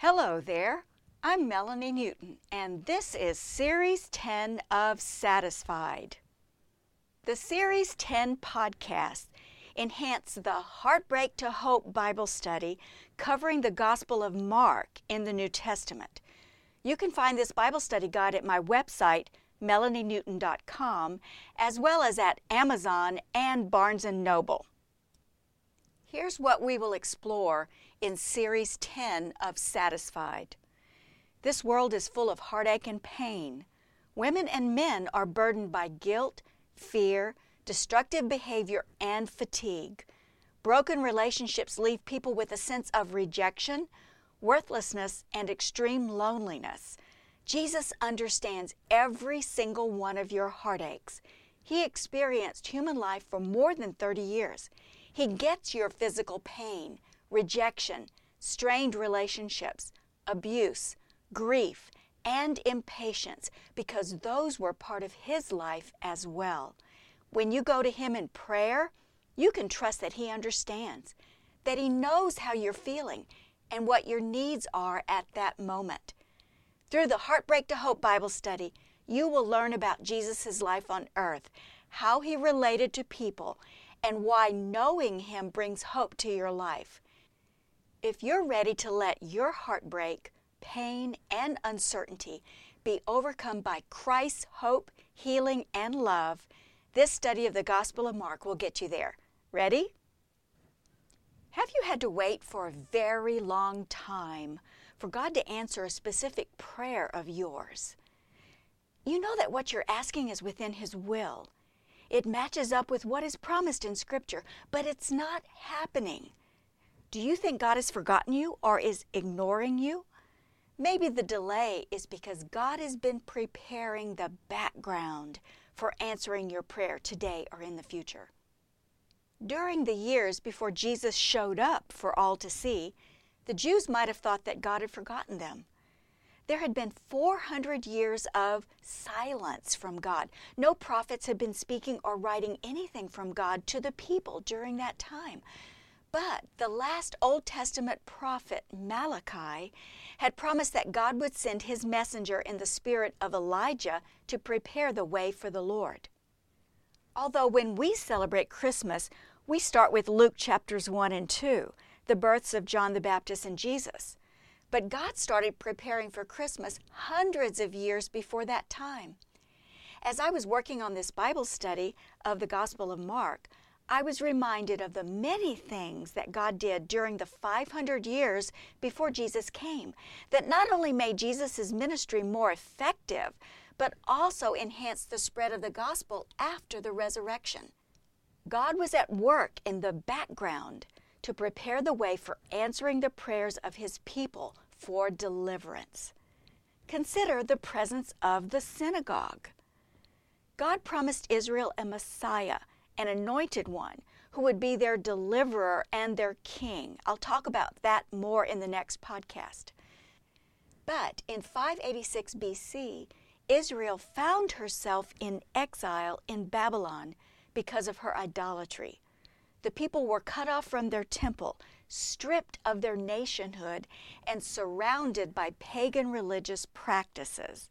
Hello there. I'm Melanie Newton, and this is Series 10 of Satisfied. The Series 10 podcast enhance the Heartbreak to Hope Bible study covering the Gospel of Mark in the New Testament. You can find this Bible study guide at my website, melanienewton.com, as well as at Amazon and Barnes & Noble. Here's what we will explore in Series 10 of Satisfied. This world is full of heartache and pain. Women and men are burdened by guilt, fear, destructive behavior, and fatigue. Broken relationships leave people with a sense of rejection, worthlessness, and extreme loneliness. Jesus understands every single one of your heartaches. He experienced human life for more than 30 years. He gets your physical pain, rejection, strained relationships, abuse, grief, and impatience because those were part of His life as well. When you go to Him in prayer, you can trust that He understands, that He knows how you're feeling and what your needs are at that moment. Through the Heartbreak to Hope Bible study, you will learn about Jesus' life on earth, how he related to people, and why knowing him brings hope to your life. If you're ready to let your heartbreak, pain, and uncertainty be overcome by Christ's hope, healing, and love, this study of the Gospel of Mark will get you there. Ready? Have you had to wait for a very long time for God to answer a specific prayer of yours? You know that what you're asking is within His will. It matches up with what is promised in Scripture, but it's not happening. Do you think God has forgotten you or is ignoring you? Maybe the delay is because God has been preparing the background for answering your prayer today or in the future. During the years before Jesus showed up for all to see, the Jews might have thought that God had forgotten them. There had been 400 years of silence from God. No prophets had been speaking or writing anything from God to the people during that time. But the last Old Testament prophet, Malachi, had promised that God would send his messenger in the spirit of Elijah to prepare the way for the Lord. Although when we celebrate Christmas, we start with Luke chapters 1 and 2, the births of John the Baptist and Jesus. But God started preparing for Christmas hundreds of years before that time. As I was working on this Bible study of the Gospel of Mark, I was reminded of the many things that God did during the 500 years before Jesus came that not only made Jesus' ministry more effective, but also enhanced the spread of the gospel after the resurrection. God was at work in the background to prepare the way for answering the prayers of His people for deliverance. Consider the presence of the synagogue. God promised Israel a Messiah an anointed one who would be their deliverer and their king. I'll talk about that more in the next podcast. But in 586 BC, Israel found herself in exile in Babylon because of her idolatry. The people were cut off from their temple, stripped of their nationhood, and surrounded by pagan religious practices.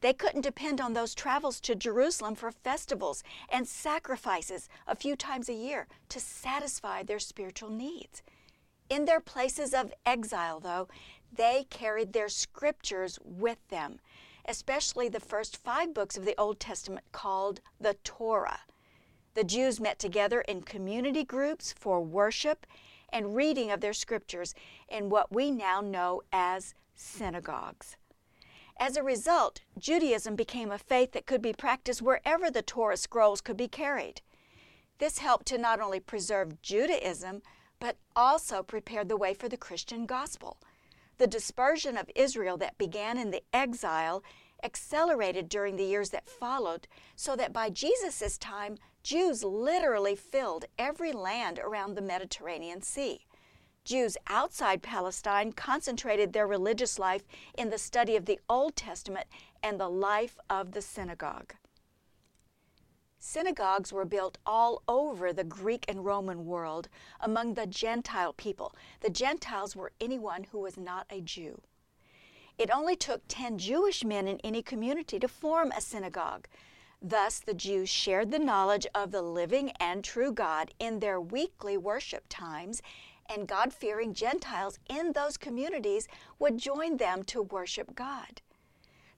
They couldn't depend on those travels to Jerusalem for festivals and sacrifices a few times a year to satisfy their spiritual needs. In their places of exile, though, they carried their scriptures with them, especially the first five books of the Old Testament called the Torah. The Jews met together in community groups for worship and reading of their scriptures in what we now know as synagogues. As a result, Judaism became a faith that could be practiced wherever the Torah scrolls could be carried. This helped to not only preserve Judaism, but also prepared the way for the Christian gospel. The dispersion of Israel that began in the exile accelerated during the years that followed, so that by Jesus' time, Jews literally filled every land around the Mediterranean Sea. Jews outside Palestine concentrated their religious life in the study of the Old Testament and the life of the synagogue. Synagogues were built all over the Greek and Roman world among the Gentile people. The Gentiles were anyone who was not a Jew. It only took 10 Jewish men in any community to form a synagogue. Thus, the Jews shared the knowledge of the living and true God in their weekly worship times, and God fearing Gentiles in those communities would join them to worship God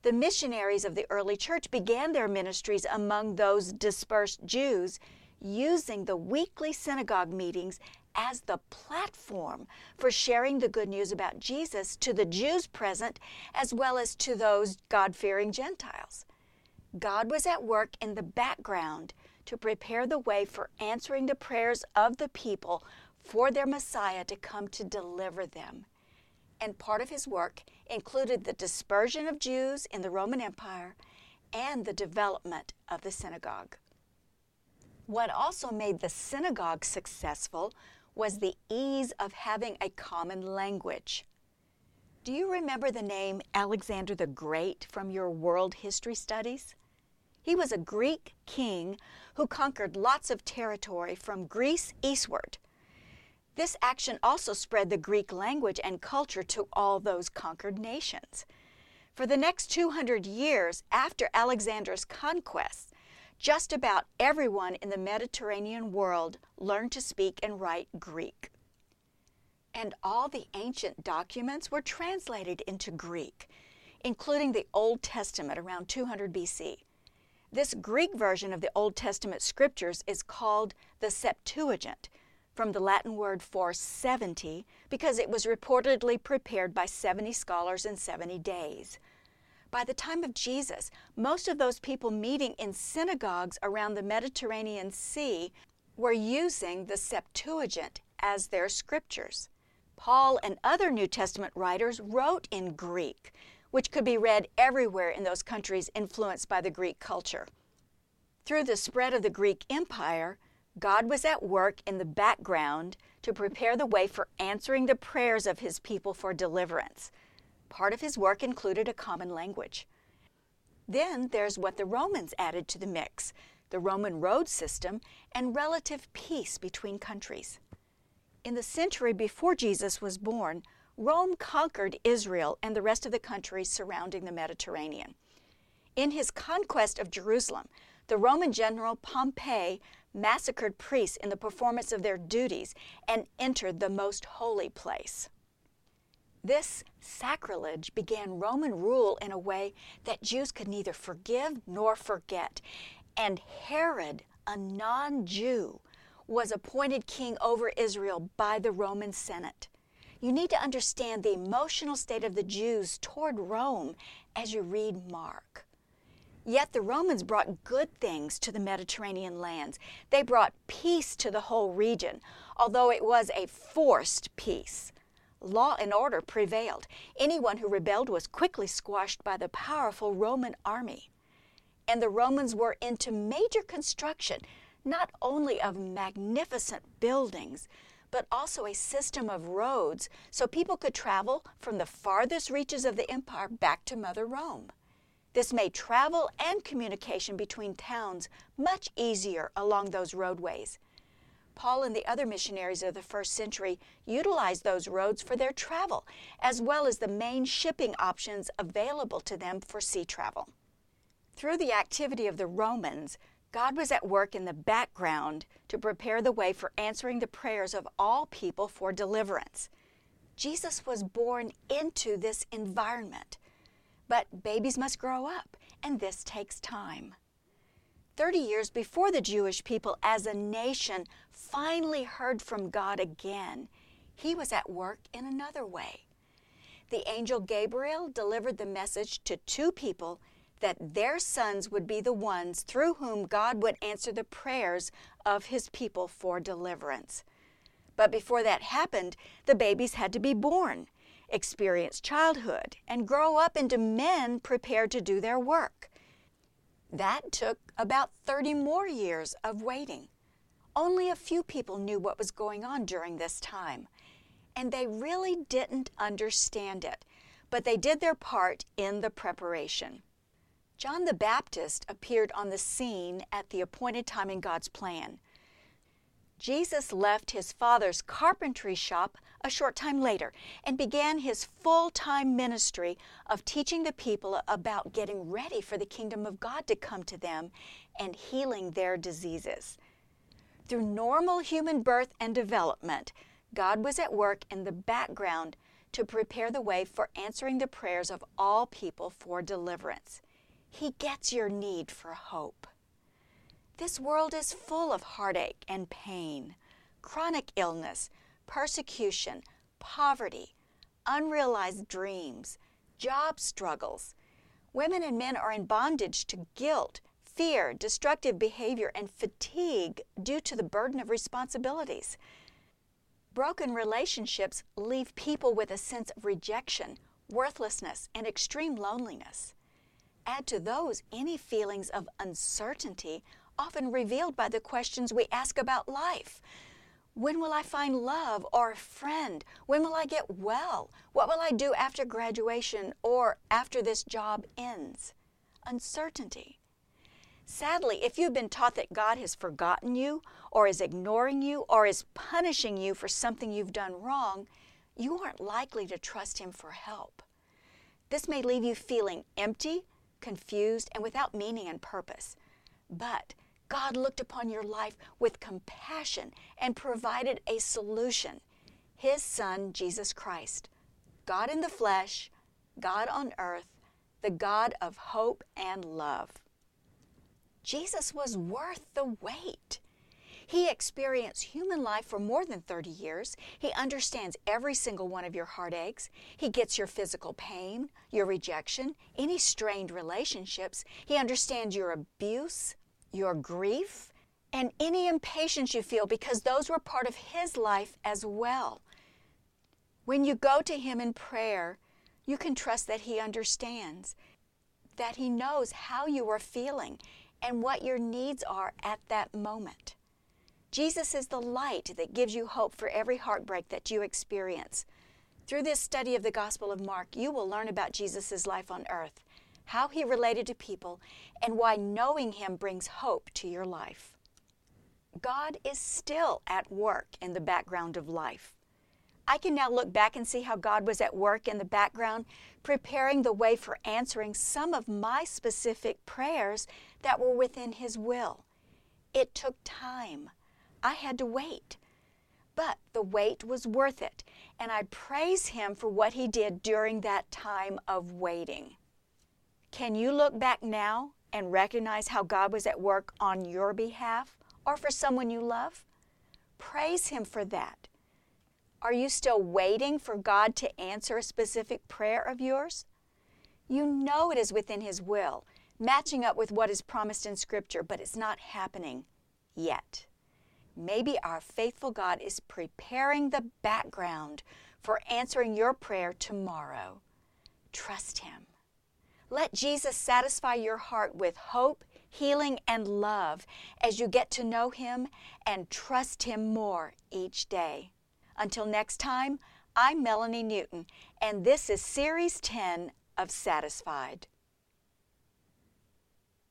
the missionaries of the early church began their ministries among those dispersed Jews using the weekly synagogue meetings as the platform for sharing the good news about Jesus to the Jews present as well as to those God fearing Gentiles. God was at work in the background to prepare the way for answering the prayers of the people for their Messiah to come to deliver them and part of his work included the dispersion of Jews in the Roman Empire and the development of the synagogue. What also made the synagogue successful was the ease of having a common language. Do you remember the name Alexander the Great from your world history studies? He was a Greek king who conquered lots of territory from Greece eastward this action also spread the Greek language and culture to all those conquered nations. For the next 200 years after Alexander's conquests, just about everyone in the Mediterranean world learned to speak and write Greek. And all the ancient documents were translated into Greek, including the Old Testament around 200 BC. This Greek version of the Old Testament scriptures is called the Septuagint from the Latin word for 70 because it was reportedly prepared by 70 scholars in 70 days. By the time of Jesus, most of those people meeting in synagogues around the Mediterranean Sea were using the Septuagint as their scriptures. Paul and other New Testament writers wrote in Greek, which could be read everywhere in those countries influenced by the Greek culture. Through the spread of the Greek Empire, God was at work in the background to prepare the way for answering the prayers of his people for deliverance. Part of his work included a common language. Then there's what the Romans added to the mix the Roman road system and relative peace between countries. In the century before Jesus was born, Rome conquered Israel and the rest of the countries surrounding the Mediterranean. In his conquest of Jerusalem, the Roman general Pompey massacred priests in the performance of their duties and entered the most holy place. This sacrilege began Roman rule in a way that Jews could neither forgive nor forget, and Herod, a non Jew, was appointed king over Israel by the Roman Senate. You need to understand the emotional state of the Jews toward Rome as you read Mark. Yet the Romans brought good things to the Mediterranean lands. They brought peace to the whole region, although it was a forced peace. Law and order prevailed. Anyone who rebelled was quickly squashed by the powerful Roman army. And the Romans were into major construction, not only of magnificent buildings, but also a system of roads so people could travel from the farthest reaches of the empire back to Mother Rome. This made travel and communication between towns much easier along those roadways. Paul and the other missionaries of the first century utilized those roads for their travel, as well as the main shipping options available to them for sea travel. Through the activity of the Romans, God was at work in the background to prepare the way for answering the prayers of all people for deliverance. Jesus was born into this environment. But babies must grow up, and this takes time. 30 years before the Jewish people as a nation finally heard from God again, he was at work in another way. The angel Gabriel delivered the message to two people that their sons would be the ones through whom God would answer the prayers of his people for deliverance. But before that happened, the babies had to be born experience childhood, and grow up into men prepared to do their work. That took about 30 more years of waiting. Only a few people knew what was going on during this time, and they really didn't understand it, but they did their part in the preparation. John the Baptist appeared on the scene at the appointed time in God's plan. Jesus left his father's carpentry shop a short time later and began his full time ministry of teaching the people about getting ready for the kingdom of God to come to them and healing their diseases. Through normal human birth and development, God was at work in the background to prepare the way for answering the prayers of all people for deliverance. He gets your need for hope. This world is full of heartache and pain, chronic illness, persecution, poverty, unrealized dreams, job struggles. Women and men are in bondage to guilt, fear, destructive behavior, and fatigue due to the burden of responsibilities. Broken relationships leave people with a sense of rejection, worthlessness, and extreme loneliness. Add to those any feelings of uncertainty, often revealed by the questions we ask about life. When will I find love or a friend? When will I get well? What will I do after graduation or after this job ends? Uncertainty. Sadly, if you've been taught that God has forgotten you, or is ignoring you, or is punishing you for something you've done wrong, you aren't likely to trust Him for help. This may leave you feeling empty, confused, and without meaning and purpose. But God looked upon your life with compassion and provided a solution His Son, Jesus Christ, God in the flesh, God on earth, the God of hope and love. Jesus was worth the wait. He experienced human life for more than 30 years. He understands every single one of your heartaches. He gets your physical pain, your rejection, any strained relationships. He understands your abuse, your grief, and any impatience you feel because those were part of His life as well. When you go to Him in prayer, you can trust that He understands, that He knows how you are feeling and what your needs are at that moment. Jesus is the light that gives you hope for every heartbreak that you experience. Through this study of the Gospel of Mark, you will learn about Jesus' life on earth, how he related to people, and why knowing him brings hope to your life. God is still at work in the background of life. I can now look back and see how God was at work in the background, preparing the way for answering some of my specific prayers that were within His will. It took time. I had to wait. But the wait was worth it, and I praise Him for what He did during that time of waiting. Can you look back now and recognize how God was at work on your behalf or for someone you love? Praise Him for that. Are you still waiting for God to answer a specific prayer of yours? You know it is within His will, matching up with what is promised in Scripture, but it's not happening yet. Maybe our faithful God is preparing the background for answering your prayer tomorrow. Trust Him. Let Jesus satisfy your heart with hope, healing, and love as you get to know Him and trust Him more each day. Until next time, I'm Melanie Newton, and this is Series 10 of Satisfied.